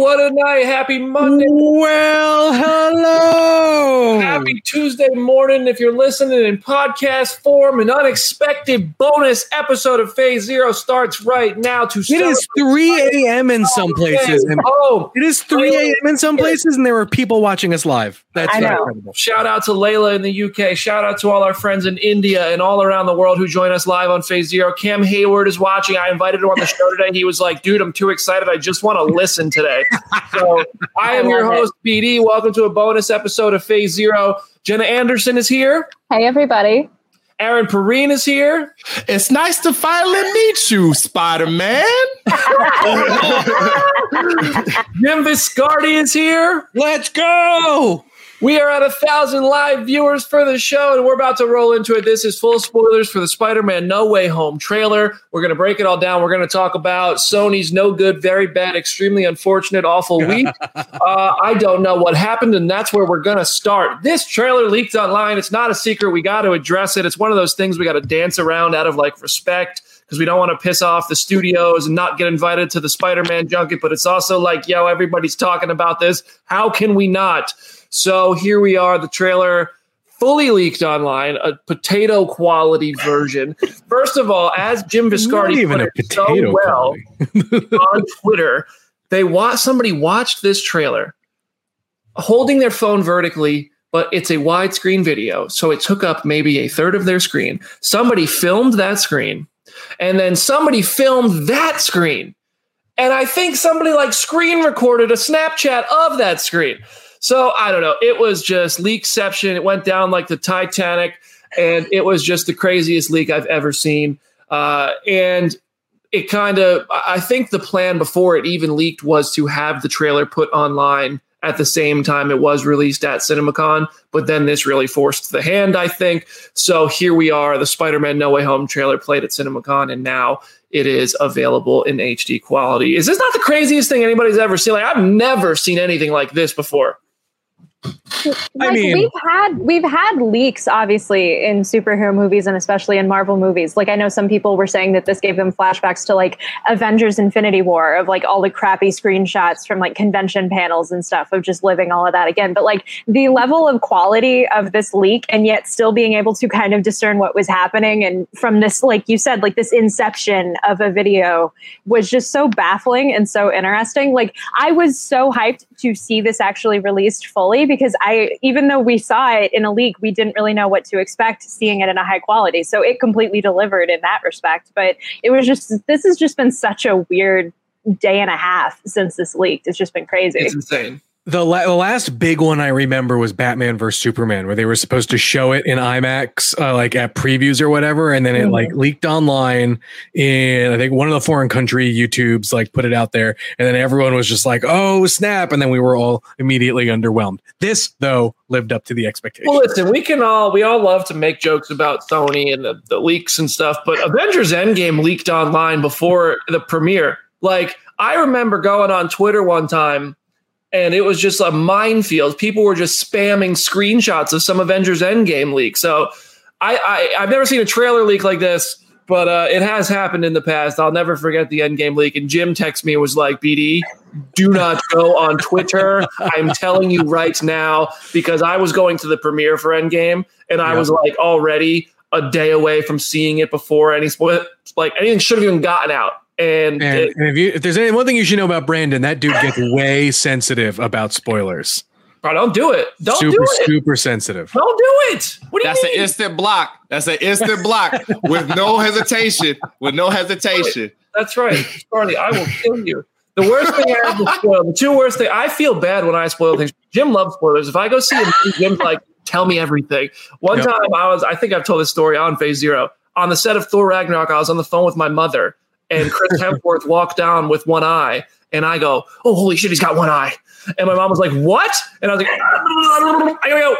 What a night. Happy Monday. Well, hello. Happy Tuesday morning. If you're listening in podcast form, an unexpected bonus episode of Phase Zero starts right now. To It is 3 a.m. in some oh, places. Oh, it is 3 a.m. in some places, and there were people watching us live. That's I know. incredible. shout out to Layla in the UK. Shout out to all our friends in India and all around the world who join us live on Phase Zero. Cam Hayward is watching. I invited him on the show today. He was like, dude, I'm too excited. I just want to listen today. So I am I your love it. host, BD. Welcome to a bonus episode of Phase Zero. Jenna Anderson is here. Hey, everybody. Aaron Perine is here. It's nice to finally meet you, Spider Man. Jim Viscardi is here. Let's go. We are at a thousand live viewers for the show, and we're about to roll into it. This is full spoilers for the Spider Man No Way Home trailer. We're going to break it all down. We're going to talk about Sony's no good, very bad, extremely unfortunate, awful week. uh, I don't know what happened, and that's where we're going to start. This trailer leaked online. It's not a secret. We got to address it. It's one of those things we got to dance around out of like respect because we don't want to piss off the studios and not get invited to the Spider Man junket. But it's also like, yo, everybody's talking about this. How can we not? So here we are, the trailer fully leaked online, a potato quality version. First of all, as Jim Viscardi put it so well on Twitter, they wa- somebody watched this trailer holding their phone vertically, but it's a widescreen video, so it took up maybe a third of their screen. Somebody filmed that screen, and then somebody filmed that screen. And I think somebody like screen recorded a Snapchat of that screen. So I don't know. It was just leakception. It went down like the Titanic, and it was just the craziest leak I've ever seen. Uh, and it kind of, I think the plan before it even leaked was to have the trailer put online at the same time it was released at CinemaCon. But then this really forced the hand, I think. So here we are. The Spider Man No Way Home trailer played at CinemaCon, and now it is available in HD quality. Is this not the craziest thing anybody's ever seen? Like, I've never seen anything like this before. Like, mean- we've had we've had leaks obviously in superhero movies and especially in Marvel movies. Like I know some people were saying that this gave them flashbacks to like Avengers Infinity War of like all the crappy screenshots from like convention panels and stuff of just living all of that again. But like the level of quality of this leak and yet still being able to kind of discern what was happening and from this like you said like this inception of a video was just so baffling and so interesting. Like I was so hyped to see this actually released fully because I even though we saw it in a leak, we didn't really know what to expect seeing it in a high quality. So it completely delivered in that respect. But it was just this has just been such a weird day and a half since this leaked. It's just been crazy. It's insane. The, la- the last big one I remember was Batman vs Superman, where they were supposed to show it in IMAX, uh, like at previews or whatever, and then it Mhm. like leaked online in I think one of the foreign country YouTubes like put it out there, and then everyone was just like, "Oh snap!" and then we were all immediately underwhelmed. This though lived up to the expectation. Well, listen, we can all we all love to make jokes about Sony and the, the leaks and stuff, but Avengers Endgame leaked online before the premiere. Like I remember going on Twitter one time and it was just a minefield. People were just spamming screenshots of some Avengers Endgame leak. So I, I I've never seen a trailer leak like this, but uh, it has happened in the past. I'll never forget the Endgame leak. And Jim texted me and was like, "BD, do not go on Twitter. I'm telling you right now because I was going to the premiere for Endgame and I Yeah. was like already a day away from seeing it before any spoil. Like anything should have even gotten out. And, And, it- and if you if there's any one thing you should know about Brandon, that dude gets way sensitive about spoilers. bro, don't do it. Don't super do it. super sensitive. Don't do it. What do That's you an instant block. That's an instant block with no hesitation. With no hesitation. That's right, Charlie. I will kill you. The worst thing I have to spoil. The two worst things. I feel bad when I spoil things. Jim loves spoilers. If I go see him, Jim's like, "Tell me everything." One Yep. time, I was. I think I've told this story on Phase Zero. On the set of Thor Ragnarok, I was on the phone with my mother, and Chris Hemsworth walked down with one eye, and I go, "Oh, holy shit, he's got one eye!" And my mom was like, "What?" And I was like, "I go."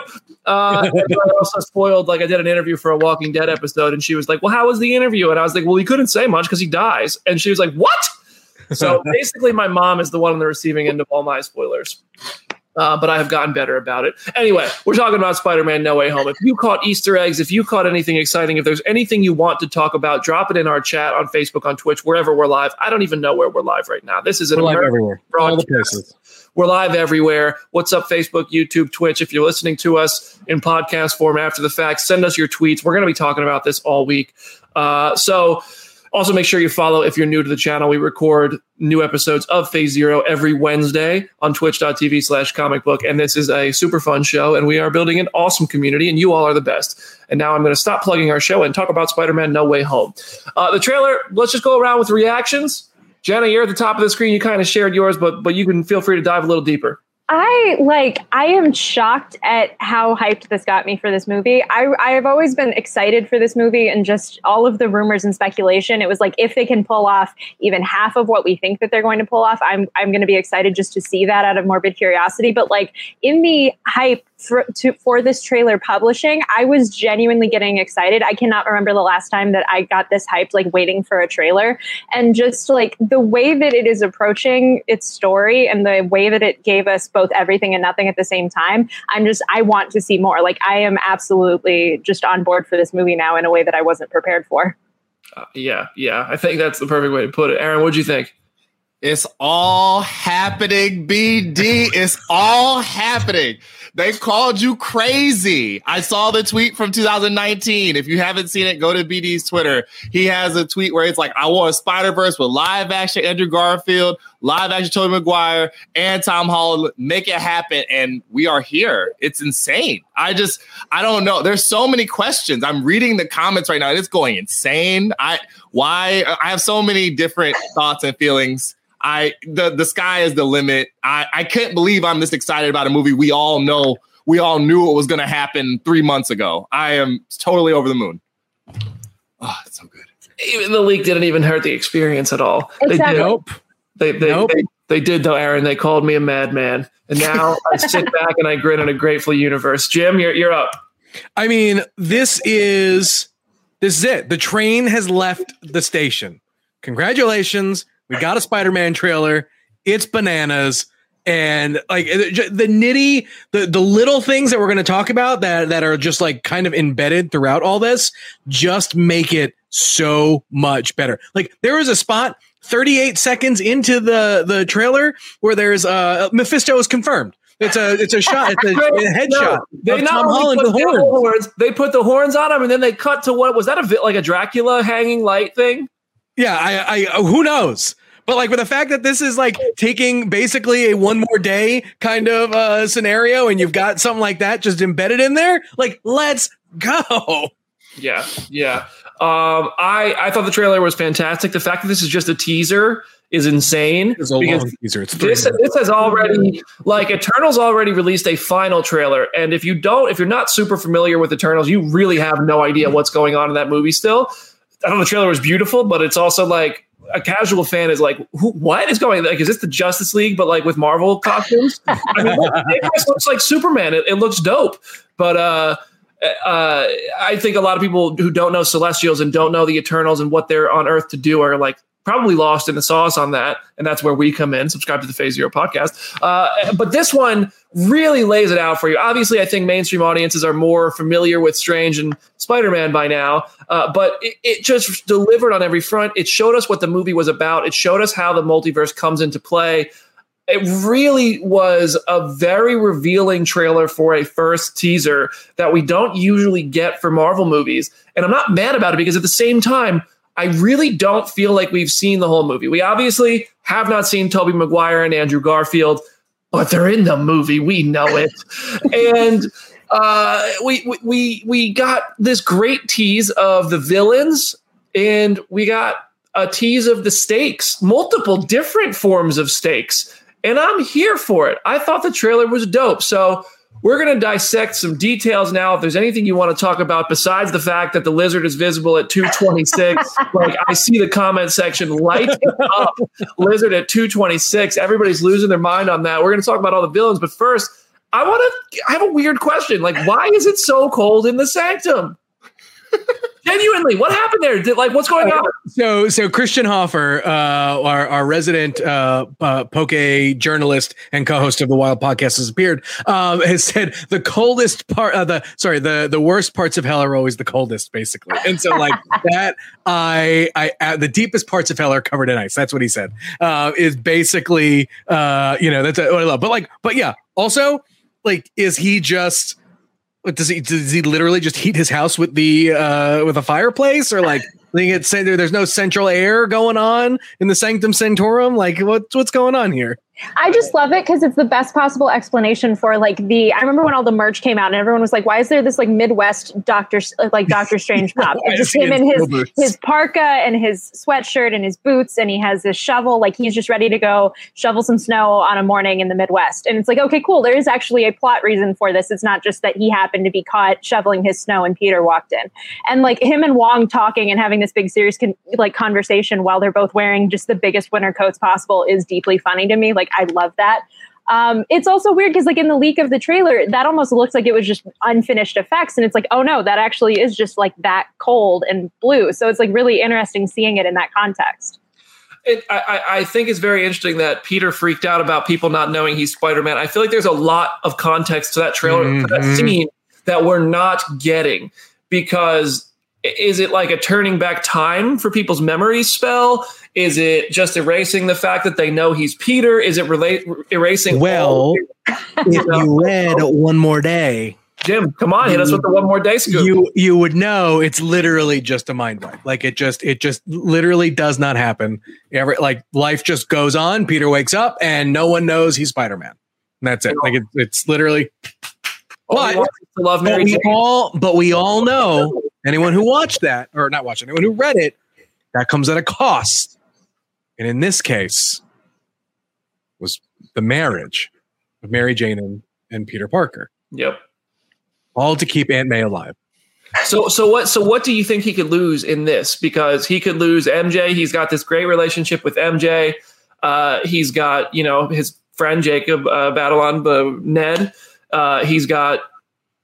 Uh, I also spoiled like I did an interview for a Walking Dead episode, and she was like, "Well, how was the interview?" And I was like, "Well, he couldn't say much because he dies." And she was like, "What?" So basically, my mom is the one on the receiving end of all my spoilers. Uh, but I have gotten better about it. Anyway, we're talking about Spider Man No Way Home. If you caught Easter eggs, if you caught anything exciting, if there's anything you want to talk about, drop it in our chat on Facebook, on Twitch, wherever we're live. I don't even know where we're live right now. This is an We're live everywhere. All the places. We're live everywhere. What's up, Facebook, YouTube, Twitch? If you're listening to us in podcast form after the fact, send us your tweets. We're going to be talking about this all week. Uh, so, also make sure you follow if you're new to the channel. We record new episodes of Phase Zero every Wednesday on twitch.tv slash comic book. And this is a super fun show, and we are building an awesome community, and you all are the best. And now I'm going to stop plugging our show and talk about Spider Man No Way Home. Uh, the trailer, let's just go around with reactions. Jenna, you're at the top of the screen. You kind of shared yours, but but you can feel free to dive a little deeper. I like I am shocked at how hyped this got me for this movie. I I have always been excited for this movie and just all of the rumors and speculation. It was like if they can pull off even half of what we think that they're going to pull off, I'm I'm going to be excited just to see that out of morbid curiosity. But like in the hype for, to, for this trailer publishing, I was genuinely getting excited. I cannot remember the last time that I got this hyped, like waiting for a trailer. And just like the way that it is approaching its story and the way that it gave us both everything and nothing at the same time, I'm just, I want to see more. Like, I am absolutely just on board for this movie now in a way that I wasn't prepared for. Uh, yeah, yeah. I think that's the perfect way to put it. Aaron, what'd you think? It's all happening, BD. It's all happening. They called you crazy. I saw the tweet from 2019. If you haven't seen it, go to BD's Twitter. He has a tweet where it's like, I want a Spider Verse with live action Andrew Garfield, live action Tobey Maguire, and Tom Holland. Make it happen. And we are here. It's insane. I just, I don't know. There's so many questions. I'm reading the comments right now. and It's going insane. I, why? I have so many different thoughts and feelings. I the the sky is the limit. I I can't believe I'm this excited about a movie we all know we all knew it was going to happen three months ago. I am totally over the moon. Oh, it's so good. Even the leak didn't even hurt the experience at all. They Exactly. did. Nope. They they, Nope. they they did though, Aaron. They called me a madman, and now I sit back and I grin in a grateful universe. Jim, you're you're up. I mean, this is this is it. The train has left the station. Congratulations. We got a Spider-Man trailer. It's bananas. And like the nitty, the, the little things that we're going to talk about that, that are just like kind of embedded throughout all this, just make it so much better. Like there is a spot 38 seconds into the, the trailer where there's uh Mephisto is confirmed. It's a, it's a shot. It's a, a headshot. No, they not Tom Holland put the horns. horns, they put the horns on him, and then they cut to what was that a like a Dracula hanging light thing? Yeah, I, I, who knows? But like with the fact that this is like taking basically a one more day kind of uh, scenario, and you've got something like that just embedded in there, like let's go. Yeah, yeah. Um, I I thought the trailer was fantastic. The fact that this is just a teaser is insane. It's a long teaser. It's this this has already like Eternals already released a final trailer, and if you don't, if you're not super familiar with Eternals, you really have no idea what's going on in that movie. Still, I know the trailer was beautiful, but it's also like a casual fan is like, Who, what is going? Like, is this the Justice League, but like with Marvel costumes? I mean, it looks like Superman. It, it looks dope, but uh. Uh, I think a lot of people who don't know Celestials and don't know the Eternals and what they're on Earth to do are like probably lost in the sauce on that, and that's where we come in. Subscribe to the Phase Zero podcast. Uh, but this one really lays it out for you. Obviously, I think mainstream audiences are more familiar with Strange and Spider Man by now, uh, but it, it just delivered on every front. It showed us what the movie was about. It showed us how the multiverse comes into play. it really was a very revealing trailer for a first teaser that we don't usually get for Marvel movies. And I'm not mad about it because at the same time, I really don't feel like we've seen the whole movie. We obviously have not seen Tobey Maguire and Andrew Garfield, but they're in the movie. We know it. and uh, we, we we got this great tease of the villains, and we got a tease of the stakes, multiple different forms of stakes and I'm here for it. I thought the trailer was dope. So we're going to dissect some details now. If there's anything you want to talk about besides the fact that the lizard is visible at 226, like I see the comment section light up lizard at 226. Everybody's losing their mind on that. We're going to talk about all the villains, but first, I want to. I have a weird question. Like, why is it so cold in the sanctum? Genuinely, what happened there? Did, like, what's going on? So, so Christian Hoffer, uh, our, our resident uh, uh, poke journalist and co-host of the Wild Podcast, has appeared. Um, has said the coldest part, uh, the sorry, the the worst parts of hell are always the coldest, basically. And so, like that, I, I, uh, the deepest parts of hell are covered in ice. That's what he said. Uh, is basically, uh, you know, that's what I love. But like, but yeah, also, like, is he just? Does he does he literally just heat his house with the uh with a fireplace or like there's no central air going on in the sanctum sanctorum? Like what's what's going on here I just love it because it's the best possible explanation for like the. I remember when all the merch came out and everyone was like, "Why is there this like Midwest Doctor uh, like Doctor Strange pop?" It's just him in his his parka and his sweatshirt and his boots, and he has this shovel. Like he's just ready to go shovel some snow on a morning in the Midwest. And it's like, okay, cool. There is actually a plot reason for this. It's not just that he happened to be caught shoveling his snow and Peter walked in. And like him and Wong talking and having this big serious con- like conversation while they're both wearing just the biggest winter coats possible is deeply funny to me. Like I love that. Um, it's also weird because like in the leak of the trailer, that almost looks like it was just unfinished effects, and it's like, oh no, that actually is just like that cold and blue. So it's like really interesting seeing it in that context. It, I, I, think it's very interesting that Peter freaked out about people not knowing he's Spider Man. I feel like there's a lot of context to that trailer, mm-hmm. to that scene that we're not getting because is it like a turning back time for people's memories spell? Is it just erasing the fact that they know he's Peter? Is it relate erasing? Well, if you read one more day, Jim, come on, hit us with the one more day scoop. You you would know it's literally just a mind wipe. Like it just it just literally does not happen. Every like life just goes on. Peter wakes up and no one knows he's Spider Man. That's it. Like it, it's literally. But, but we all but we all know anyone who watched that or not watched anyone who read it that comes at a cost and in this case was the marriage of Mary Jane and, and Peter Parker. Yep. All to keep Aunt May alive. So so what so what do you think he could lose in this? Because he could lose MJ. He's got this great relationship with MJ. Uh, he's got you know his friend Jacob uh, on uh, Ned. Uh, he's got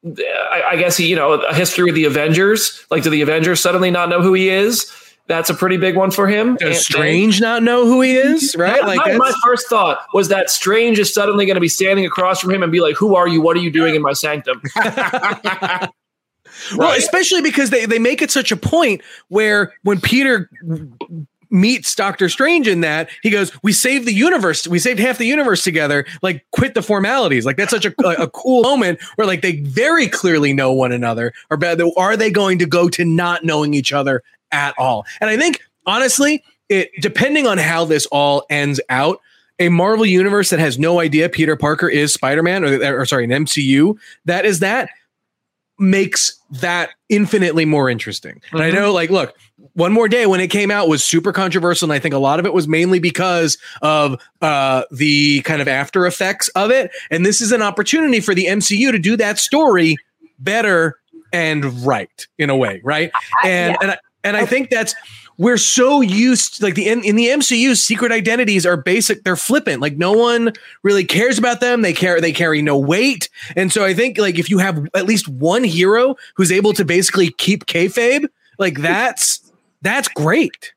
I, I guess he you know a history with the Avengers. Like do the Avengers suddenly not know who he is? That's a pretty big one for him. Does Strange not know who he is? Right? like my, my, first thought was that Strange is suddenly going to be standing across from him and be like, "Who are you? What are you doing in my sanctum?" right? Well, especially because they they make it such a point where when Peter meets Doctor Strange in that he goes, "We saved the universe. We saved half the universe together. Like, quit the formalities. Like, that's such a, a cool moment where like they very clearly know one another. Or are they going to go to not knowing each other at all. And I think honestly, it depending on how this all ends out, a Marvel universe that has no idea Peter Parker is Spider-Man or, or sorry, an MCU that is that makes that infinitely more interesting. Mm-hmm. And I mm-hmm. know like look, one more day when it came out was super controversial and I think a lot of it was mainly because of uh the kind of after effects of it and this is an opportunity for the MCU to do that story better and right in a way, right? And yeah. and I, and I oh. think that's we're so used like the in, in the MCU secret identities are basic they're flippant. Like no one really cares about them. They care they carry no weight. And so I think like if you have at least one hero who's able to basically keep kayfabe like that's that's great.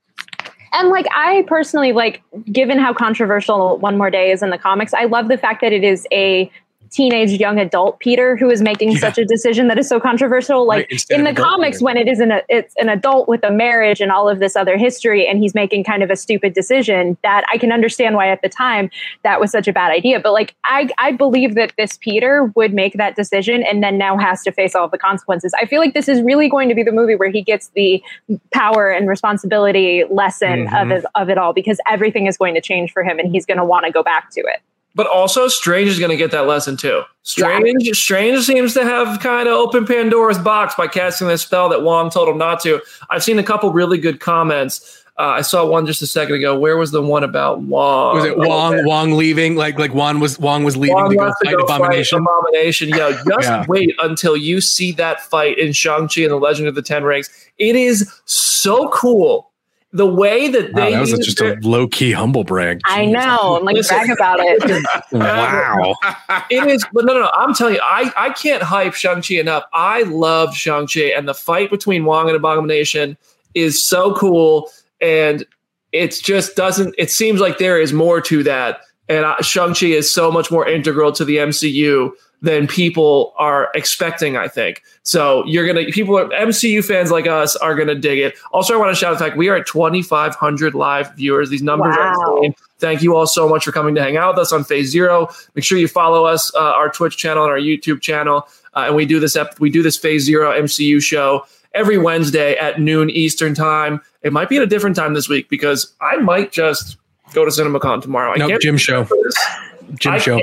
And like I personally like given how controversial One More Day is in the comics I love the fact that it is a teenage young adult Peter who is making Yeah. such a decision that is so controversial. Like Right, in the comics, Peter. when it is an it's an adult with a marriage and all of this other history, and he's making kind of a stupid decision. That I can understand why at the time that was such a bad idea. But like I I believe that this Peter would make that decision and then now has to face all of the consequences. I feel like this is really going to be the movie where he gets the power and responsibility lesson of Mhm. it, of it all because everything is going to change for him and he's going to want to go back to it. But also, Strange is going to get that lesson too. Strange, Strange seems to have kind of opened Pandora's box by casting this spell that Wong told him not to. I've seen a couple really good comments. Uh, I saw one just a second ago. Where was the one about Wong? Was it Wong? Wong leaving? Like like Wong was Wong was leaving Wong to go to fight go Abomination. fight Abomination. Yo, just Yeah. wait until you see that fight in Shang-Chi and the Legend of the Ten Rings. It is so cool. The way that Wow, they that was use just a low key humble brag. I know. I'm like Listen. brag about it. Wow. it is, but no, no, no. I'm telling you, I, I can't hype Shang-Chi enough. I loved Shang-Chi, and the fight between Wong and Abomination is so cool. And it just doesn't, it seems like there is more to that. And uh, Shang-Chi is so much more integral to the MCU than people are expecting, I think. So you're going to, people, are, MCU fans like us are going to dig it. Also, I want to shout out the fact we are at 2,500 live viewers. These numbers are insane. Thank you all so much for coming to hang out with us on Phase Zero. Make sure you follow us, uh, our Twitch channel and our YouTube channel. Uh, and we do this ep- we do this Phase Zero MCU show every Wednesday at noon Eastern time. It might be at a different time this week because I might just go to CinemaCon tomorrow. I Nope, can't Jim show. Jim I show.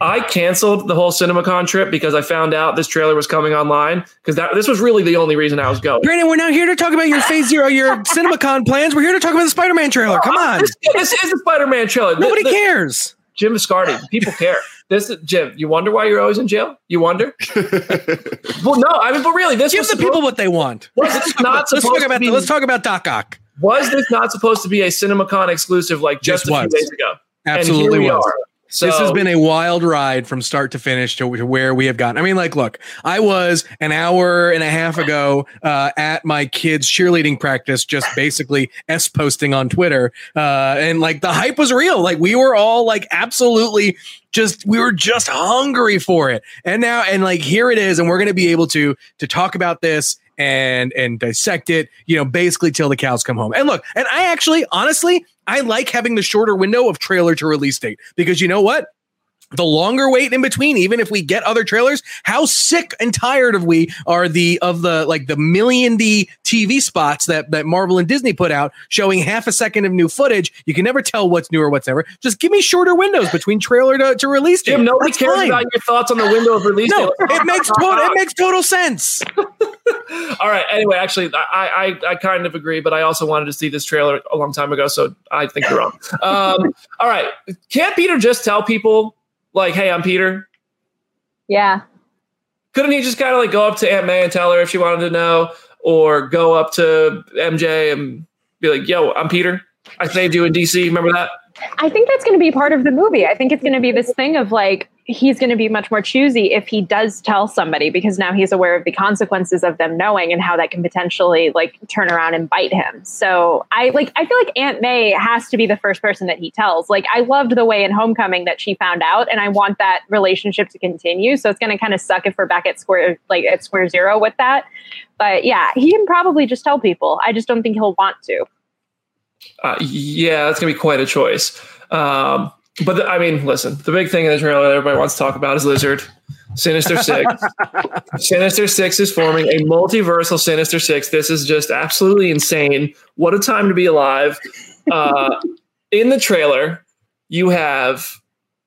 Can't- I canceled the whole CinemaCon trip because I found out this trailer was coming online because that this was really the only reason I was going. Brandon, we're not here to talk about your Phase Zero, your CinemaCon plans. We're here to talk about the Spider-Man trailer. Come on. This, this is the Spider-Man trailer. Nobody the- cares. Jim Viscardi. People care. This is Jim. You wonder why you're always in jail? You wonder? well, no. I mean, but really, this Give was the supposed- people what they want. Was this not Let's supposed talk about to be? let's talk about Doc Ock. was this not supposed to be a CinemaCon exclusive like just This a few was. days ago? Absolutely and here we was. are. So this has been a wild ride from start to finish to, to where we have gotten. I mean, like, look, I was an hour and a half ago uh, at my kids' cheerleading practice, just basically s posting on Twitter, uh, and like the hype was real. Like we were all like absolutely just we were just hungry for it, and now and like here it is, and we're gonna be able to to talk about this and and dissect it, you know, basically till the cows come home. And look, and I actually, honestly, I like having the shorter window of trailer to release date because you know what? The longer wait in between, even if we get other trailers, how sick and tired of we are the of the like the million D TV spots that that Marvel and Disney put out showing half a second of new footage. You can never tell what's new or what's never. Just give me shorter windows between trailer to, to release date. Jim, nobody That's cares fine. about your thoughts on the window of release. No, date. it makes total it makes total sense. All right. Anyway, actually, I, I I kind of agree, but I also wanted to see this trailer a long time ago, so I think you're wrong. Um, all right. Can't Peter just tell people like, "Hey, I'm Peter"? Yeah. Couldn't he just kind of like go up to Aunt May and tell her if she wanted to know, or go up to MJ and be like, "Yo, I'm Peter. I saved you in DC. Remember that?" I think that's going to be part of the movie. I think it's going to be this thing of like he's going to be much more choosy if he does tell somebody because now he's aware of the consequences of them knowing and how that can potentially like turn around and bite him. So I like I feel like Aunt May has to be the first person that he tells. Like I loved the way in Homecoming that she found out and I want that relationship to continue. So it's going to kind of suck if we're back at square like at square zero with that. But yeah, he can probably just tell people. I just don't think he'll want to. Uh, yeah, that's gonna be quite a choice. Um, but the, I mean, listen, the big thing in the trailer that everybody wants to talk about is Lizard. Sinister Six. Sinister Six is forming a multiversal Sinister Six. This is just absolutely insane. What a time to be alive. Uh, in the trailer, you have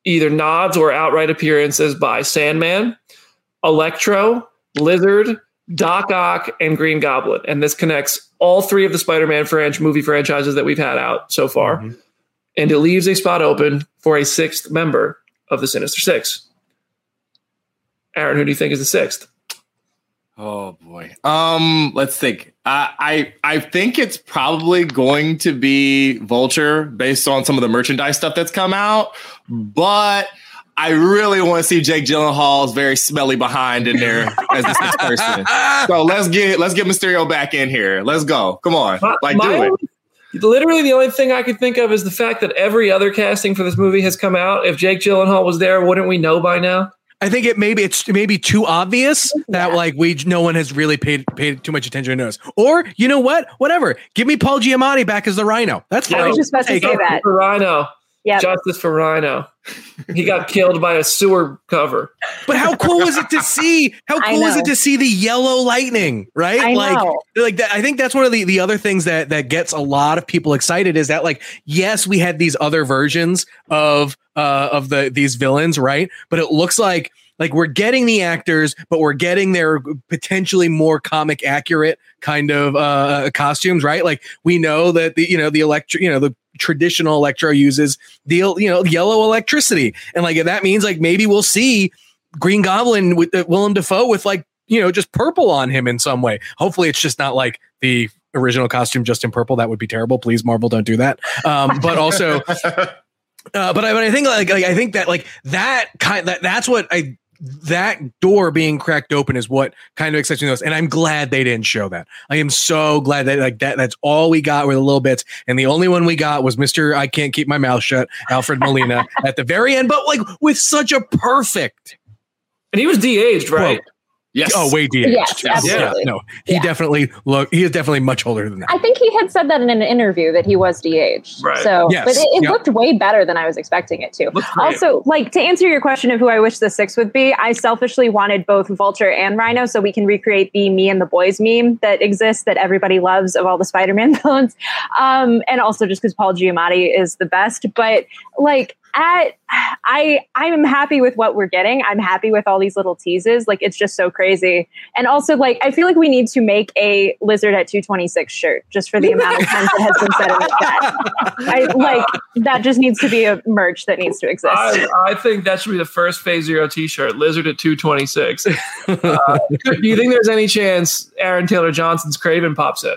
either nods or outright appearances by Sandman, Electro, Lizard, Doc Ock, and Green Goblin. And this connects all three of the Spider Man French movie franchises that we've had out so far. Mhm. And it leaves a spot open for a sixth member of the Sinister Six. Aaron, who do you think is the sixth? Oh boy. Um, let's think. I I I think it's probably going to be Vulture based on some of the merchandise stuff that's come out, but I really want to see Jake Gyllenhaal's very smelly behind in there as this next person. So let's get let's get Mysterio back in here. Let's go. Come on, My- like my do it. only- Literally, the only thing I could think of is the fact that every other casting for this movie has come out. If Jake Gyllenhaal was there, wouldn't we know by now? I think it maybe it's maybe too obvious that Yeah. like we no one has really paid paid too much attention to us. Or you know what? Whatever. Give me Paul Giamatti back as the Rhino. That's Yeah, fine. I was just about to say that. For Rhino. Yeah. Justice for Rhino. He got killed by a sewer cover. But how cool was it to see? How cool is know. it to see the yellow lightning? Right? I like, know. like that, I think that's one of the, the other things that that gets a lot of people excited is that like yes, we had these other versions of uh of the these villains, right? But it looks like like we're getting the actors, but we're getting their potentially more comic accurate kind of uh costumes, right? Like we know that the you know the electro you know the traditional electro uses the you know yellow electricity. And like if that means like maybe we'll see green goblin with uh, willem dafoe with like you know just purple on him in some way. Hopefully it's just not like the original costume just in purple. That would be terrible. Please marvel don't do that. Um but also uh, but I, but I think like, like I think that like that kind that that's what I that door being cracked open is what kind of excites me most, and I'm glad they didn't show that. I am so glad that like that that's all we got were the little bits, and the only one we got was Mister I can't keep my mouth shut, Alfred Molina at the very end, but like with such a perfect And he was de-aged, right? Quote. Yes. oh way de Yes, yeah, absolutely. no, he Yeah. definitely look he is definitely much older than that. I think he had said that in an interview that he was de-aged. Right. So, Yes. but it, it Yep. looked way better than I was expecting it to. Also, like to answer your question of who I wish the six would be, I selfishly wanted both Vulture and Rhino so we can recreate the me and the boys meme that exists that everybody loves of all the Spider-Man villains. Um, and also just because Paul Giamatti is the best. But like at I I'm happy with what we're getting. I'm happy with all these little teases. Like it's just so crazy. And also like I feel like we need to make a lizard at 226 shirt just for the amount of times that has been said in the chat. I like that just needs to be a merch that needs to exist. I, I think that should be the first Phase Zero T-shirt. Lizard at two twenty six. Uh, do you think there's any chance Aaron Taylor Johnson's Kraven pops in?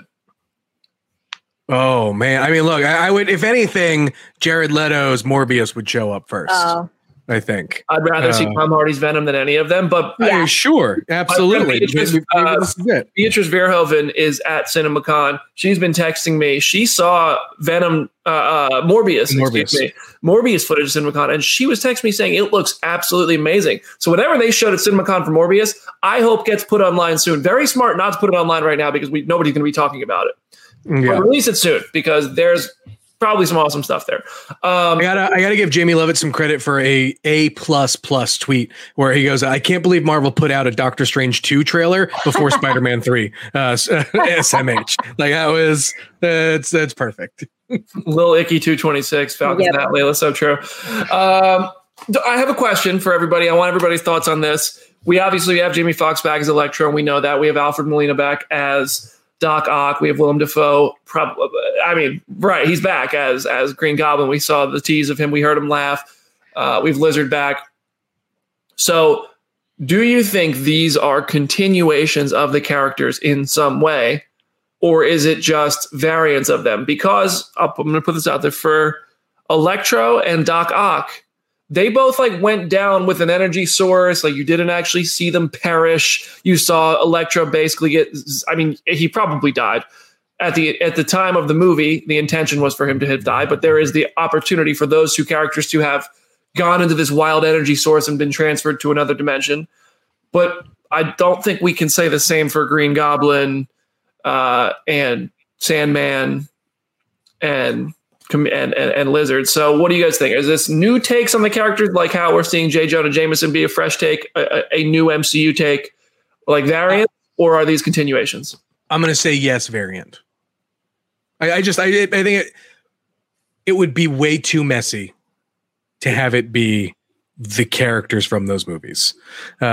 Oh man, I mean, look, I, I would if anything, Jared Leto's Morbius would show up first. Oh, I think. I'd rather see Uh, Tom Hardy's Venom than any of them. But I mean, sure, absolutely. Beatrice, Maybe- maybe uh, this is it. Beatrice Verhoeven is at CinemaCon. She's been texting me. She saw Venom, uh, uh, Morbius, Morbius. excuse me, Morbius footage at CinemaCon, and she was texting me saying it looks absolutely amazing. So whatever they showed at CinemaCon for Morbius, I hope gets put online soon. Very smart not to put it online right now because we nobody's going to be talking about it. Yeah. But release it soon because there's probably some awesome stuff there. Um, I gotta, I gotta give Jamie Lovett some credit for a A plus plus tweet where he goes, "I can't believe Marvel put out a Doctor Strange two trailer before Spider Man three uh, SMH. Like that was that's that's perfect. Little Icky 226, Falcons Yep. that Layla, so true. Um, d- I have a question for everybody. I want everybody's thoughts on this. We obviously have Jamie Foxx back as Electro, and we know that. We have Alfred Molina back as Doc Ock. We have Willem Dafoe. Prob- I mean, right, he's back as as Green Goblin. We saw the tease of him. We heard him laugh. Uh, we've Lizard back. So, do you think these are continuations of the characters in some way? or is it just variants of them? Because I'm going to put this out there for Electro and Doc Ock, they both like went down with an energy source. Like you didn't actually see them perish. You saw Electro basically get. I mean, he probably died at the at the time of the movie. The intention was for him to have died, but there is the opportunity for those two characters to have gone into this wild energy source and been transferred to another dimension. But I don't think we can say the same for Green Goblin uh, and Sandman and, and and and Lizard. So, what do you guys think? Is this new takes on the characters, like how we're seeing J. Jonah Jameson be a fresh take, a, a- new MCU take, like variant, or are these continuations? I'm gonna say yes, variant. I, I just I I think it it would be way too messy to have it be the characters from those movies. Uh,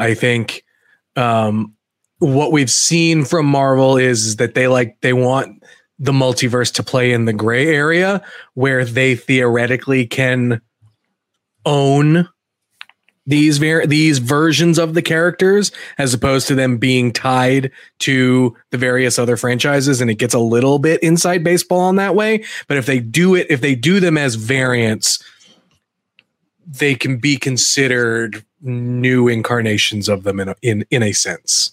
I think um, what we've seen from Marvel is that they like they want the multiverse to play in the gray area where they theoretically can own these ver- these versions of the characters as opposed to them being tied to the various other franchises. And it gets a little bit inside baseball on that way. But if they do it if they do them as variants they can be considered new incarnations of them in a, in in a sense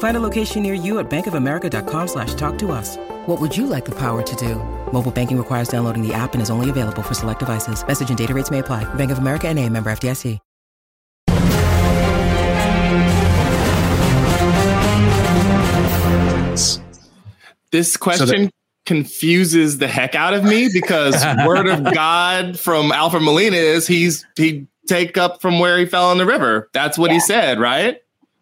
Find a location near you at bankofamerica.com slash talk to us. What would you like the power to do? Mobile banking requires downloading the app and is only available for select devices. Message and data rates may apply. Bank of America and a member FDIC. This question confuses the heck out of me because word of God from Alfred Molina is he's he take up from where he fell in the river. That's what Yeah. he said, right?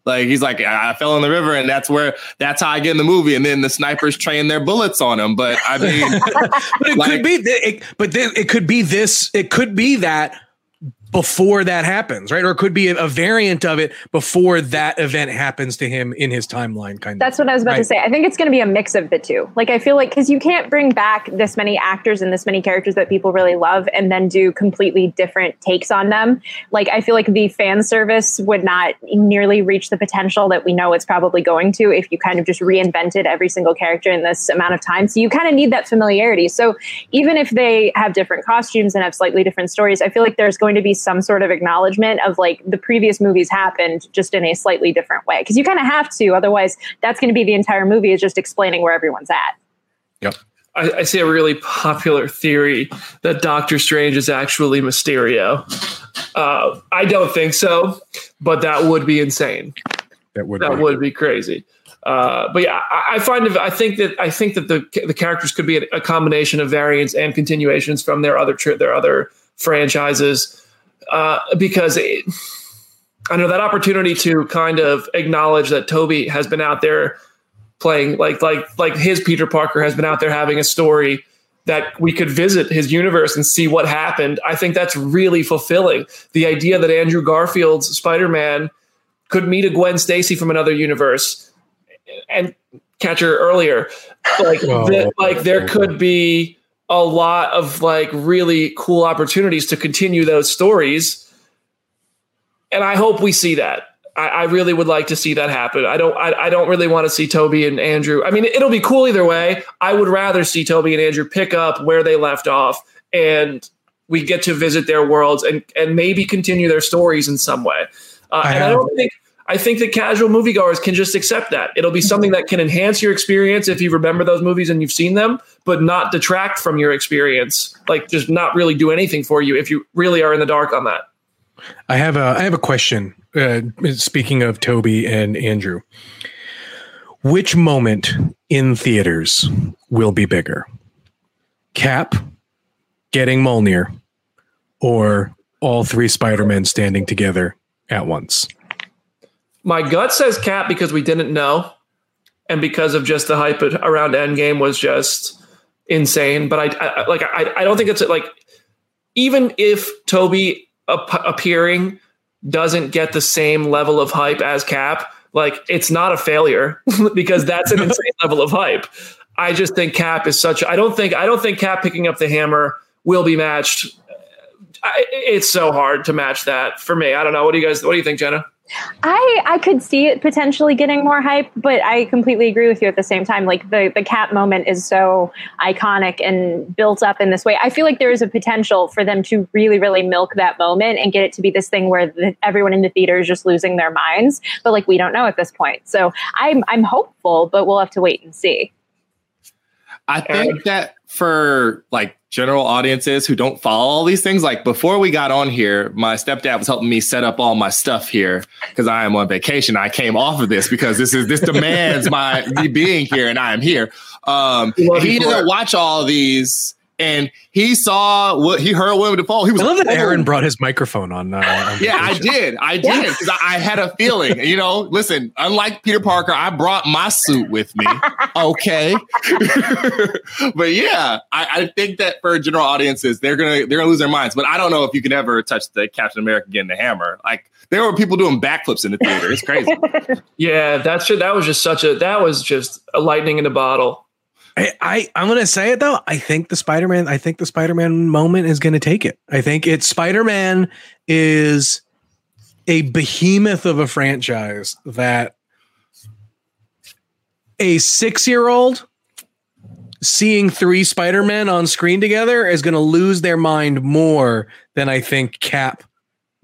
Like he's like, I fell in the river, and that's where that's how I get in the movie. And then the snipers train their bullets on him. But I mean, But it Like- could be, th- it, but then it could be this. It could be that before that happens, right? Or it could be a, variant of it before that event happens to him in his timeline. Kind of. That's what I was about to say. I think it's going to be a mix of the two. Like, I feel like because you can't bring back this many actors and this many characters that people really love and then do completely different takes on them. Like, I feel like the fan service would not nearly reach the potential that we know it's probably going to if you kind of just reinvented every single character in this amount of time. So you kind of need that familiarity. So even if they have different costumes and have slightly different stories, I feel like there's going to be some sort of acknowledgement of like the previous movies happened just in a slightly different way. Because you kind of have to, otherwise, that's going to be the entire movie is just explaining where everyone's at. I, I see a really popular theory that Doctor Strange is actually Mysterio. Uh, I don't think so, but that would be insane. that would. That be. would be crazy. Uh, but yeah, I, I find I think that I think that the the characters could be a, a combination of variants and continuations from their other tri- their other franchises uh, because it, I know that opportunity to kind of acknowledge that Tobey has been out there playing like like like his Peter Parker has been out there having a story that we could visit his universe and see what happened. I think that's really fulfilling. The idea that Andrew Garfield's Spider-Man could meet a Gwen Stacy from another universe and catch her earlier. Like Oh. that, like there could be a lot of like really cool opportunities to continue those stories. And I hope we see that. I, I really would like to see that happen. I don't I, I don't really want to see Tobey and Andrew. I mean, it'll be cool either way. I would rather see Tobey and Andrew pick up where they left off and we get to visit their worlds and and maybe continue their stories in some way. Uh, I and I don't think I think that casual moviegoers can just accept that. It'll be something that can enhance your experience if you remember those movies and you've seen them, but not detract from your experience. Like just not really do anything for you if you really are in the dark on that. I have a I have a question. Uh, speaking of Tobey and Andrew, which moment in theaters will be bigger? Cap getting Mjolnir, or all three Spider-Men standing together at once? My gut says Cap because we didn't know, and because of just the hype around Endgame was just insane. But I, I like I, I don't think it's like even if Tobey ap- appearing doesn't get the same level of hype as Cap, like it's not a failure because that's an insane level of hype. I just think Cap is such. I don't think I don't think Cap picking up the hammer will be matched. I, it's so hard to match that for me. I don't know. What do you guys? What do you think, Jenna? I I could see it potentially getting more hype, but I completely agree with you at the same time. Like the the Cap moment is so iconic and built up in this way. I feel like there is a potential for them to really really milk that moment and get it to be this thing where the, everyone in the theater is just losing their minds. But like we don't know at this point, so I'm I'm hopeful, but we'll have to wait and see. I think that for like general audiences who don't follow all these things, like before we got on here, my stepdad was helping me set up all my stuff here because I am on vacation. I came off of this because this is this demands my me being here, and I am here. Um, he didn't watch all these, and he saw what he heard Willem Dafoe. He was I love that like, Aaron "Oh." brought his microphone on. Uh, on Yeah, I did. I did because I, I had a feeling. You know, listen. Unlike Peter Parker, I brought my suit with me. Okay, but yeah, I, I think that for general audiences, they're gonna they're gonna lose their minds. But I don't know if you can ever touch the Captain America getting the hammer. Like there were people doing backflips in the theater. It's crazy. Yeah, that's that was just such a that was just a lightning in a bottle. I, I I'm gonna say it though. I think the Spider-Man. I think the Spider-Man moment is gonna take it. I think it's Spider-Man is a behemoth of a franchise that a six year old seeing three Spider Men on screen together is going to lose their mind more than I think Cap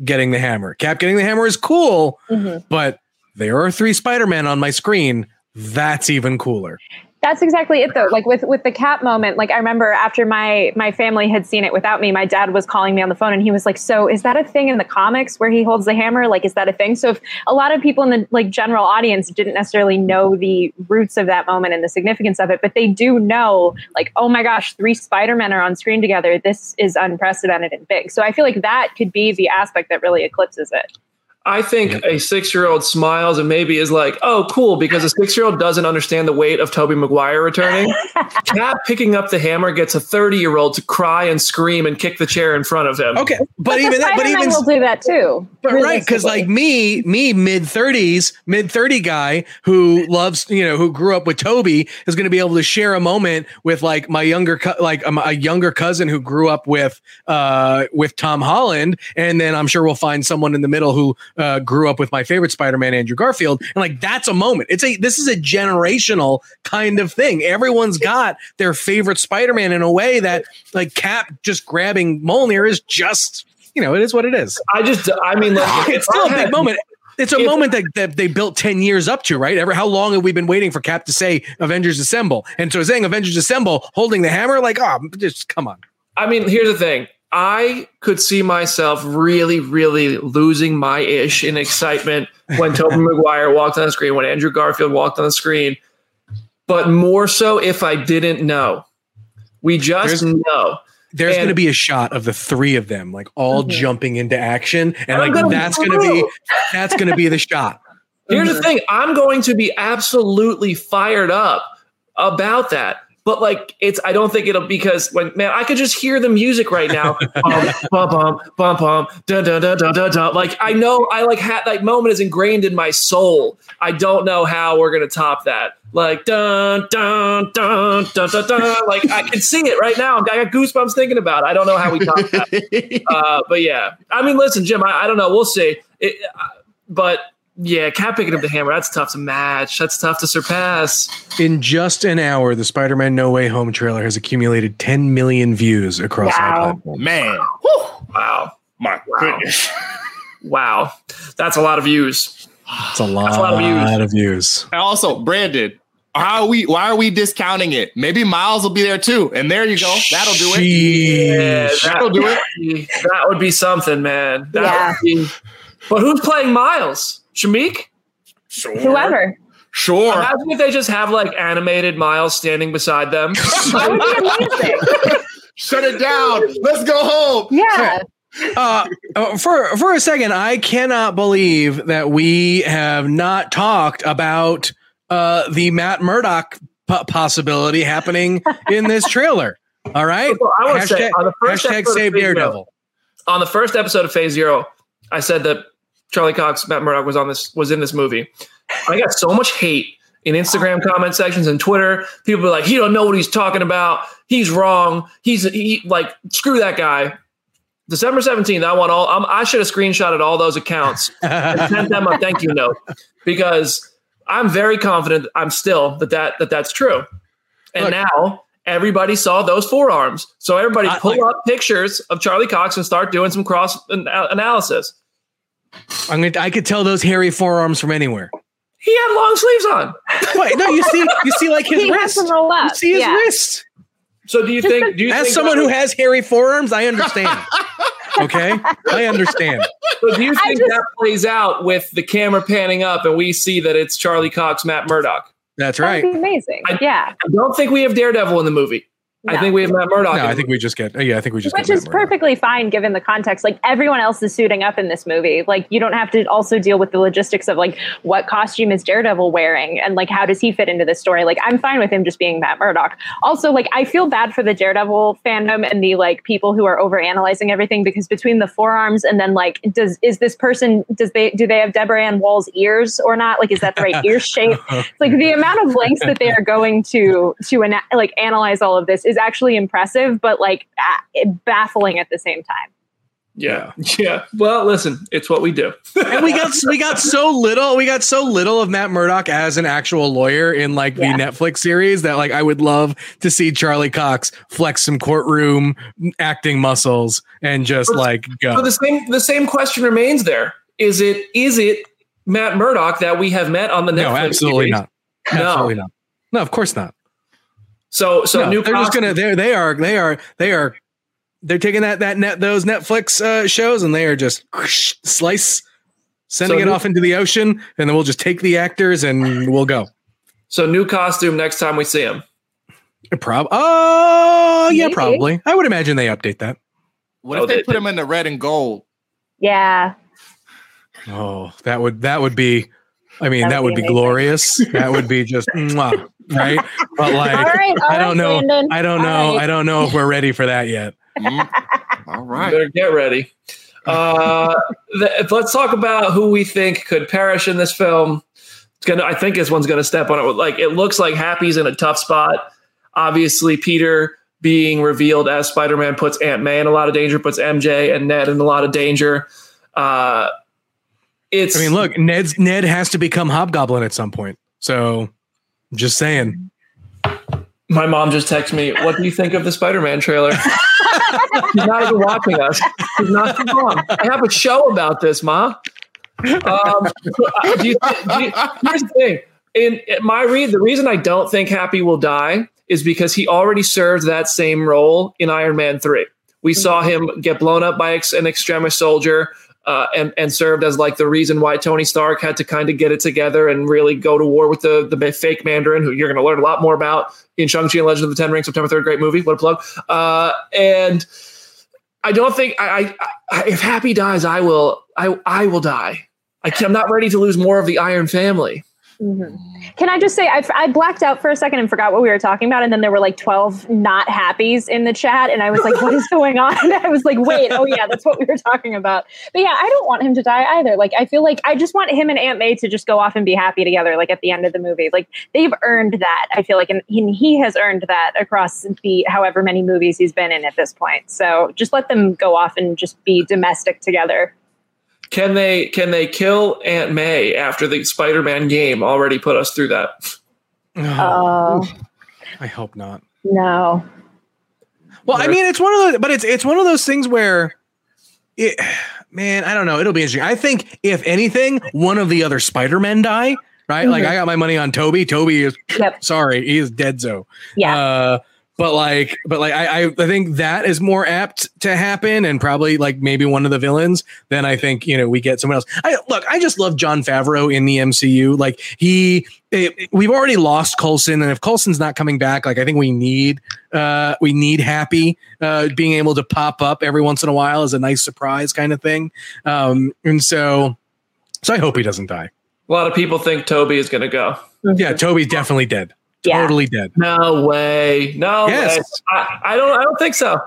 getting the hammer. Cap getting the hammer is cool, mm-hmm. but there are three Spider Men on my screen. That's even cooler. That's exactly it though. Like with with the cap moment, like I remember after my my family had seen it without me, my dad was calling me on the phone and he was like, "So, is that a thing in the comics where he holds the hammer? Like is that a thing?" So if a lot of people in the like general audience didn't necessarily know the roots of that moment and the significance of it, but they do know like, "Oh my gosh, three Spider-Men are on screen together. This is unprecedented and big." So I feel like that could be the aspect that really eclipses it. I think yep. a six year old smiles and maybe is like, oh, cool, because a six year old doesn't understand the weight of Tobey Maguire returning. Cap picking up the hammer gets a 30 year old to cry and scream and kick the chair in front of him. Okay. But, but even that, but even will do that too. But right. Cause like me, me mid 30s, mid 30 guy who loves, you know, who grew up with Tobey is going to be able to share a moment with like my younger, co- like um, a younger cousin who grew up with, uh, with Tom Holland. And then I'm sure we'll find someone in the middle who, uh, grew up with my favorite Spider-Man, Andrew Garfield, and like that's a moment. It's a this is a generational kind of thing. Everyone's got their favorite Spider-Man in a way that like Cap just grabbing Mjolnir is just you know it is what it is. I just I mean like, it's still a big moment. It's a moment that, that they built 10 years up to, right? Ever how long have we been waiting for Cap to say Avengers Assemble? And so saying Avengers Assemble, holding the hammer, like, oh, just come on. I mean, here's the thing. I could see myself really, really losing my ish in excitement when Tobey Maguire walked on the screen, when Andrew Garfield walked on the screen, but more so if I didn't know. We just there's, know. There's going to be a shot of the three of them, like all mm-hmm. jumping into action, and like gonna that's going to be that's going to be the shot. Here's mm-hmm. the thing: I'm going to be absolutely fired up about that but like it's I don't think it'll because when man I could just hear the music right now. Bum bum bum bum da da da da da da like I know I like had that moment is ingrained in my soul. I don't know how we're gonna top that. Like dun dun dun dun dun dun. Like I can see it right now. I got goosebumps thinking about it. I don't know how we top that. Uh, but yeah. I mean listen Jim I, I don't know. We'll see. It, uh, but yeah, Cap picking up the hammer, that's tough to match. That's tough to surpass. In just an hour, the Spider Man No Way Home trailer has accumulated 10 million views across wow. all platforms. Man. Wow. My wow. goodness. wow. That's a lot of views. It's a lot, a lot of views. Of views. And also, Brandon, how are we why are we discounting it? Maybe Miles will be there too. And there you go. That'll do it. Yeah, that'll do it. That would be something, man. That yeah. Be, but who's playing Miles? Shameik? Sure. Whoever. Sure. Imagine if they just have like animated Miles standing beside them. that would be amazing. Shut it down. Let's go home. Yeah. Uh, uh, for for a second, I cannot believe that we have not talked about uh, the Matt Murdock p- possibility happening in this trailer. All right, so I hashtag, say on the first hashtag save Daredevil. Zero, on the first episode of Phase Zero, I said that Charlie Cox, Matt Murdock was on this was in this movie. I got so much hate in Instagram comment sections and Twitter. People are like, he don't know what he's talking about. He's wrong. He's he like screw that guy. December 17th, I want all um, I should have screenshotted all those accounts and sent them a thank you note because I'm very confident I'm still that, that, that that's true. And Look, now everybody saw those forearms. So everybody pull like, up pictures of Charlie Cox and start doing some cross analysis. I'm gonna. I could tell those hairy forearms from anywhere. He had long sleeves on. Wait, no, you see, you see, like his he wrist. You see his yeah. wrist. So do you think? Do you as think someone who has hairy forearms, I understand. okay, I understand. So do you think just, that plays out with the camera panning up and we see that it's Charlie Cox, Matt Murdock? That's right. amazing. I, yeah. I don't think we have Daredevil in the movie. No. I think we have Matt Murdock. No, I think we just get. Yeah, I think we just. Which is perfectly fine given the context. Like everyone else is suiting up in this movie. Like you don't have to also deal with the logistics of like what costume is Daredevil wearing and like how does he fit into this story. Like I'm fine with him just being Matt Murdock. Also, like I feel bad for the Daredevil fandom and the like people who are over analyzing everything because between the forearms and then like does is this person does they do they have Deborah Ann Woll's ears or not? Like is that the right ear shape? like the amount of lengths that they are going to to ana- like analyze all of this is actually impressive, but like baffling at the same time. Yeah. Yeah. Well, listen, it's what we do. and we got we got so little we got so little of Matt Murdock as an actual lawyer in like Yeah. the Netflix series that like I would love to see Charlie Cox flex some courtroom acting muscles and just But- like go. So the same the same question remains there. Is it is it Matt Murdock that we have met on the Netflix? no, absolutely series? not. No. Absolutely not. No, of course not. So so No, new they're just gonna they they are they are they are they're taking that that net those Netflix uh, shows and they are just slice sending So it new- off into the ocean and then we'll just take the actors and we'll go. so new costume next time we see him. Prob oh yeah, Maybe. probably. I would imagine they update that. What Oh, if they they- put him in the red and gold? Yeah. Oh, that would that would be. I mean, That that, would would be be glorious. That would be just mwah, right. But like, all right. All I don't right, know. Landon. I don't know. right. I don't know if we're ready for that yet. Mm. All right. Better get ready. Uh, th- let's talk about who we think could perish in this film. It's gonna. I think this one's gonna step on it. Like it looks like Happy's in a tough spot. Obviously, Peter being revealed as Spider-Man puts Aunt May in a lot of danger, puts MJ and Ned in a lot of danger. Uh, it's. I mean, look, Ned's Ned has to become Hobgoblin at some point. So, just saying. My mom just texted me, "What do you think of the Spider-Man trailer?" She's not even watching us. She's not mom. I have a show about this, ma. Um, do you, do you, here's the thing. In, in my read, the reason I don't think Happy will die is because he already served that same role in Iron Man Three. We saw him get blown up by ex- an extremist soldier. Uh, and and served as like the reason why Tony Stark had to kind of get it together and really go to war with the the fake Mandarin, who you're going to learn a lot more about in Shang Chi and Legend of the Ten Rings, September third, great movie. What a plug! Uh, and I don't think I, I, I if Happy dies, I will I I will die. I I'm not ready to lose more of the Iron family. Mhm. Can I just say, I, I blacked out for a second and forgot what we were talking about. And then there were like 12 not happies in the chat. And I was like, what is going on? And I was like, wait, oh yeah, that's what we were talking about. But yeah, I don't want him to die either. Like, I feel like I just want him and Aunt May to just go off and be happy together, like at the end of the movie. Like, they've earned that, I feel like. And he, he has earned that across the however many movies he's been in at this point. So just let them go off and just be domestic together. Can they can they kill Aunt May after the Spider-Man game already put us through that? Oh, I hope not. no. Well, I mean, it's one of those, but it's it's one of those things where it, man, I don't know. It'll be interesting. I think if anything, one of the other Spider Men die. Right, like Mhm. I got my money on Tobey. Tobey is Yep. sorry, he is dead. So Yeah. Uh, but like, but like, I, I, I think that is more apt to happen, and probably like maybe one of the villains. Then I think you know we get someone else. I look, I just love Jon Favreau in the MCU. Like he, it, we've already lost Coulson, and if Coulson's not coming back, like I think we need, uh, we need Happy uh, being able to pop up every once in a while as a nice surprise kind of thing. Um, and so, so I hope he doesn't die. A lot of people think Tobey is going to go. Yeah, Tobey's definitely dead. Yeah. Totally dead. No way. No Yes. way. I, I don't. I don't think so.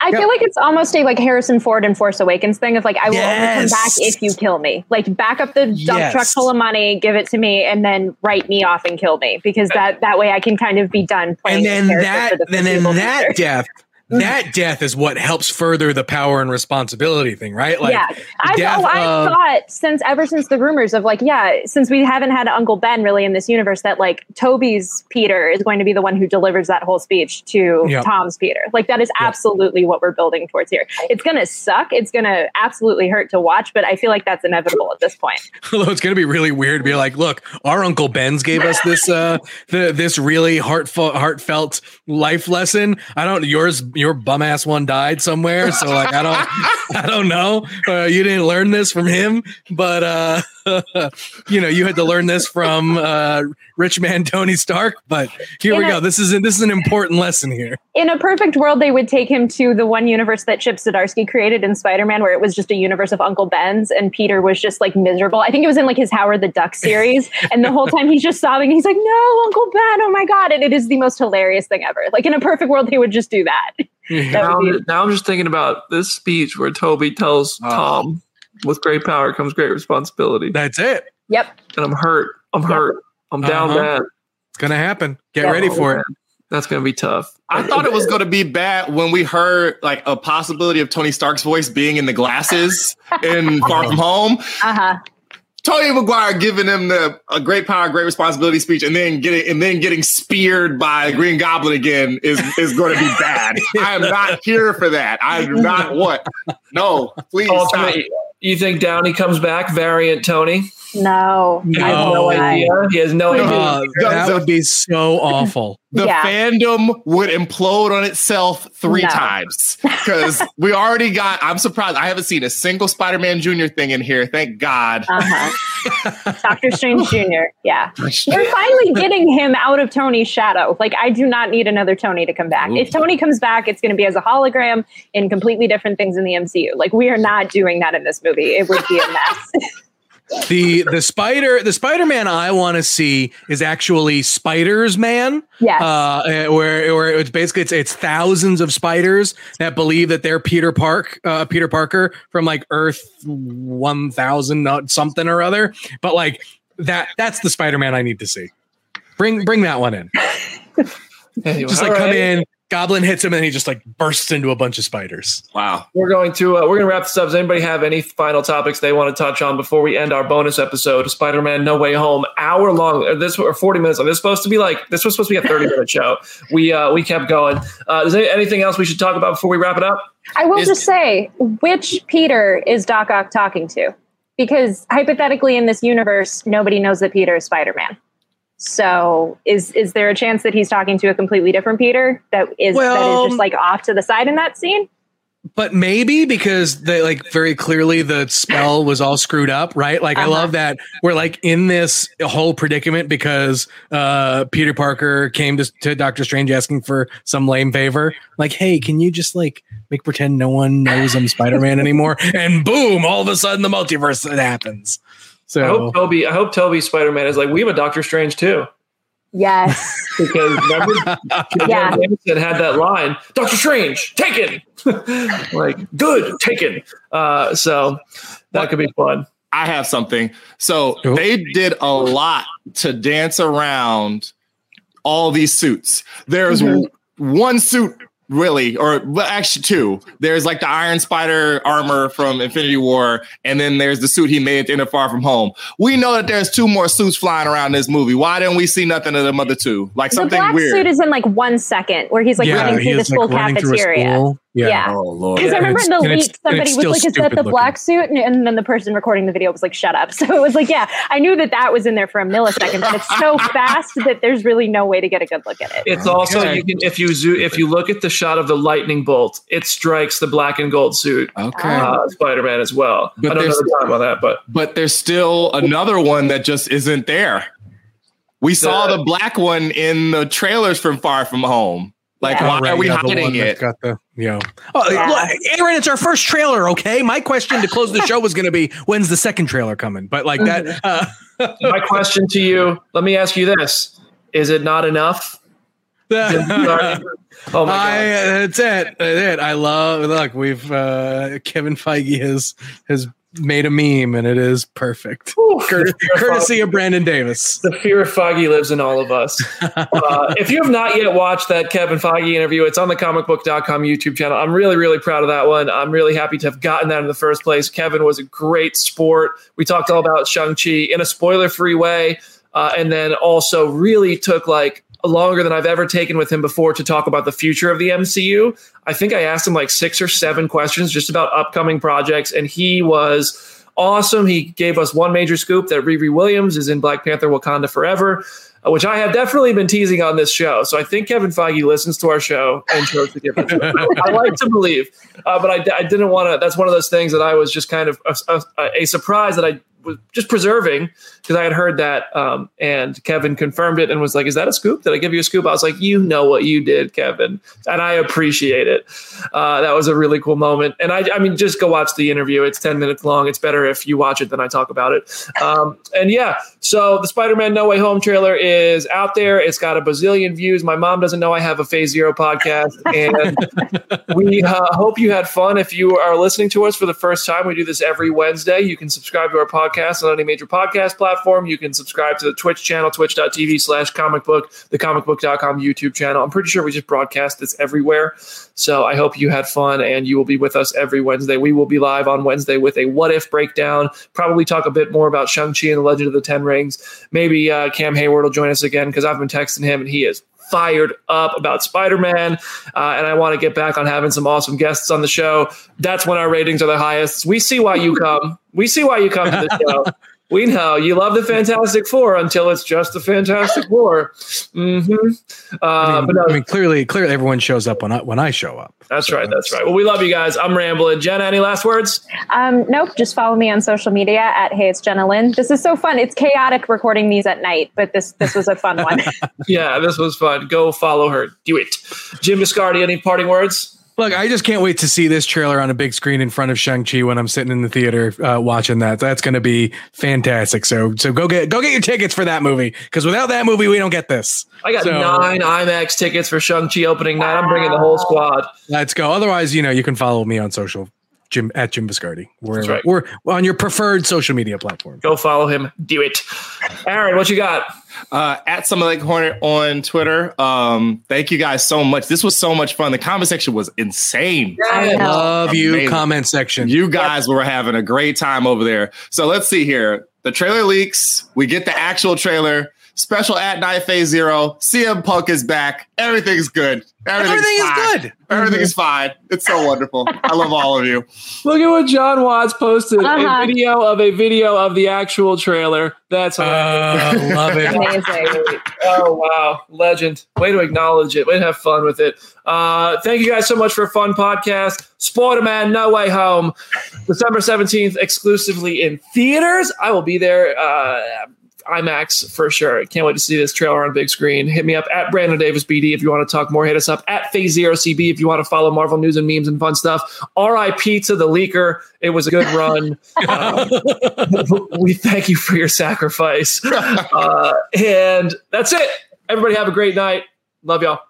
I Yeah. feel like it's almost a like Harrison Ford and Force Awakens thing of like I will only come back if you kill me. Like back up the dump Yes. truck full of money, give it to me, and then write me off and kill me because that that way I can kind of be done playing. and then that for the then then foreseeable that future. death that death is what helps further the power and responsibility thing right like yeah, I, death oh, I thought since ever since the rumors of like yeah, since we haven't had Uncle Ben really in this universe, that like Tobey's Peter is going to be the one who delivers that whole speech to. Tom's Peter. Like that is absolutely what we're building towards here. It's gonna suck. It's gonna absolutely hurt to watch, but I feel like that's inevitable at this point. although it's going to be really weird to be like look our uncle ben's gave us this uh the this really heartfelt heartfelt life lesson i don't yours your bum ass one died somewhere so like i don't i don't know. Uh, you didn't learn this from him but uh you know you had to learn this from uh rich man tony stark but here we Yeah. go this is this is an important lesson here In a perfect world, they would take him to the one universe that Chip Zdarsky created in Spider-Man, where it was just a universe of Uncle Ben's, and Peter was just like miserable. I think it was in like his Howard the Duck series, and the whole time he's just sobbing. He's like, "No, Uncle Ben! Oh my god!" And it is the most hilarious thing ever. Like in a perfect world, they would just do that. That Now, be- I'm- now I'm just thinking about this speech where Tobey tells Oh. Tom, "With great power comes great responsibility," that's it Yep. and I'm hurt. I'm Yep. hurt. I'm down Uh-huh. bad. it's gonna happen get Yeah. ready for it That's gonna be tough. I thought it was going to be bad when we heard like a possibility of Tony Stark's voice being in the glasses in Far From Home. Uh huh. Tony Maguire giving him the a great power, great responsibility speech, and then getting and then getting speared by Green Goblin again is is going to be bad. I am not here for that. I do not want. No, please stop. Ultimately, you think Downey comes back, variant Tony? No. He I has No. no will not. idea. He has no idea. Uh, that would be so awful. The Yeah. fandom would implode on itself three No. times because we already got. I'm surprised. I haven't seen a single Spider-Man Junior thing in here. Thank God. Uh huh. Doctor Strange Jr. Yeah. We're finally getting him out of Tony's shadow. Like, I do not need another Tony to come back. If Tony comes back, it's going to be as a hologram in completely different things in the MCU. Like, we are not doing that in this movie. It would be a mess. The the spider the Spider Man I want to see is actually Spiders Man. Yes. Uh, where where it's basically it's it's thousands of spiders that believe that they're Peter Park uh, Peter Parker from like Earth one thousand something or other. But like that that's the Spider Man I need to see. Bring bring that one in. Anyway, Just all like come right. in. Goblin hits him and he just like bursts into a bunch of spiders. Wow. We're going to uh, we're going to wrap this up. Does anybody have any final topics they want to touch on before we end our bonus episode? Spider-Man: No Way Home, hour long. Or this or forty minutes. This is supposed to be like this was supposed to be a thirty minute show. We uh, we kept going. Uh, is there anything else we should talk about before we wrap it up? I will Is- just say, which Peter is Doc Ock talking to? Because hypothetically, in this universe, nobody knows that Peter is Spider Man. So, is is there a chance that he's talking to a completely different Peter that is that Well- is just like off to the side in that scene? but maybe because they like very clearly the spell was all screwed up right like i Uh-huh. love that we're like in this whole predicament because uh peter parker came to, to dr strange asking for some lame favor like hey can you just like make pretend no one knows i'm spider-man anymore and boom all of a sudden the multiverse it happens I so hope Tobey. I hope Tobey Spider-Man is like we have a Doctor Strange too. Yes. Because remember, Yeah. Jameson had that line, Doctor Strange, taken. like, good, taken. Uh, so that could be fun. I have something. So Oh. they did a lot to dance around all these suits. There's w- one suit really, or well, actually two. There's like the Iron Spider armor from Infinity War, and then there's the suit he made at the end of Far From Home. We know that there's two more suits flying around this movie. Why didn't we see nothing of them other two? Like the something black weird. suit is in like one second where he's like running through the is, like, school running through a cafeteria. school. Yeah, Yeah. oh lord. Because I remember in the and leak, somebody was still like, "Is that stupid the looking." black suit?" And, and then the person recording the video was like, "Shut up!" So it was like, "Yeah, I knew that that was in there for a millisecond, but it's so fast that there's really no way to get a good look at it." It's also you can if you zoom if you look at the shot of the lightning bolt, it strikes the black and gold suit Okay. uh, Spider-Man as well. But I don't know there's- the time on that, but but there's still another one that just isn't there. We saw the black one in the trailers from Far From Home. Like, Yeah. why Right, are we yeah, the one hiding that's it? Got the you know. Oh, Yeah. look, Aaron, it's our first trailer. Okay, my question to close the show was going to be when's the second trailer coming? But like that, uh, my question to you, let me ask you this: Is it not enough? oh my I, god! that's it. That's it. I love. Look, we've uh, Kevin Feige has has made a meme, and it is perfect. Cour- courtesy of Brandon Davis. The fear of Foggy lives in all of us. Uh, if you have not yet watched that Kevin Feige interview, it's on the comicbook.com YouTube channel. I'm really, really proud of that one. I'm really happy to have gotten that in the first place. Kevin was a great sport. We talked all about Shang-Chi in a spoiler free way. Uh, and then also really took like longer than I've ever taken with him before to talk about the future of the MCU. I think I asked him like six or seven questions just about upcoming projects, and he was awesome. He gave us one major scoop that Riri Williams is in Black Panther Wakanda Forever, uh, which I have definitely been teasing on this show. So I think Kevin Feige listens to our show and chose to give it. I, like to believe, uh, but I, I didn't want to. That's one of those things that I was just kind of a, a, a surprise that I was just preserving because I had heard that, um, and Kevin confirmed it and was like, "Is that a scoop? Did I give you a scoop?" I was like, "You know what you did, Kevin," and I appreciate it. Uh, that was a really cool moment, and I, I mean, just go watch the interview. It's ten minutes long. It's better if you watch it than I talk about it. Um, and yeah, so the Spider-Man No Way Home trailer is out there. It's got a bazillion views. My mom doesn't know I have a Phase Zero podcast, and we uh, hope you had fun. If you are listening to us for the first time, we do this every Wednesday. You can subscribe to our podcast on any major podcast platform. You can subscribe to the Twitch channel, twitch.tv slash comic book, the comicbook.com YouTube channel. I'm pretty sure we just broadcast this everywhere. So I hope you had fun and you will be with us every Wednesday. We will be live on Wednesday with a what if breakdown, probably talk a bit more about Shang-Chi and the Legend of the Ten Rings. Maybe uh, Cam Heyward will join us again because I've been texting him and he is fired up about Spider Man. Uh, and I want to get back on having some awesome guests on the show. That's when our ratings are the highest. We see why you come. We see why you come to the show. We know you love the Fantastic Four until it's just the Fantastic Four. Mm-hmm. Uh, I mean, but no, I mean, clearly, clearly, everyone shows up when I when I show up. that's right. That's right. Well, we love you guys. I'm rambling. Jenna, any last words? Um, nope. Just follow me on social media at Hey It's Jenna Lynn. This is so fun. It's chaotic recording these at night, but this this was a fun one. Yeah, this was fun. Go follow her. Do it. Jim Biscardi, any parting words? Look, I just can't wait to see this trailer on a big screen in front of Shang Chi when I'm sitting in the theater uh, watching that. That's going to be fantastic. So, so go get go get your tickets for that movie because without that movie, we don't get this. I got So- nine IMAX tickets for Shang-Chi opening night. I'm bringing the whole squad. Let's go. Otherwise, you know, you can follow me on social, Jim at Jim Biscardi, wherever right. or on your preferred social media platform. Go follow him. Do it. Aaron, what you got? Uh, at some like Hornet on Twitter. Um, thank you guys so much. This was so much fun. The comment section was insane. I know. Love you. Amazing. Comment section. You guys were having a great time over there. So let's see here. The trailer leaks. We get the actual trailer. Special at night phase zero. CM Punk is back. Everything's good. Everything's Everything is good. Everything is fine. It's so wonderful. I love all of you. Look at what Jon Watts posted Uh-huh. a video of a video of the actual trailer. That's Uh, hilarious. love it. Amazing. oh wow, legend! Way to acknowledge it. Way to have fun with it. Uh, thank you guys so much for a fun podcast. Spider-Man: No Way Home, December seventeenth, exclusively in theaters. I will be there. Uh, IMAX for sure. Can't wait to see this trailer on big screen. Hit me up at Brandon Davis BD if you want to talk more. Hit us up at Phase Zero CB if you want to follow Marvel news and memes and fun stuff. RIP to the leaker. It was a good run. Uh, we thank you for your sacrifice. Uh, and that's it. Everybody have a great night. Love y'all.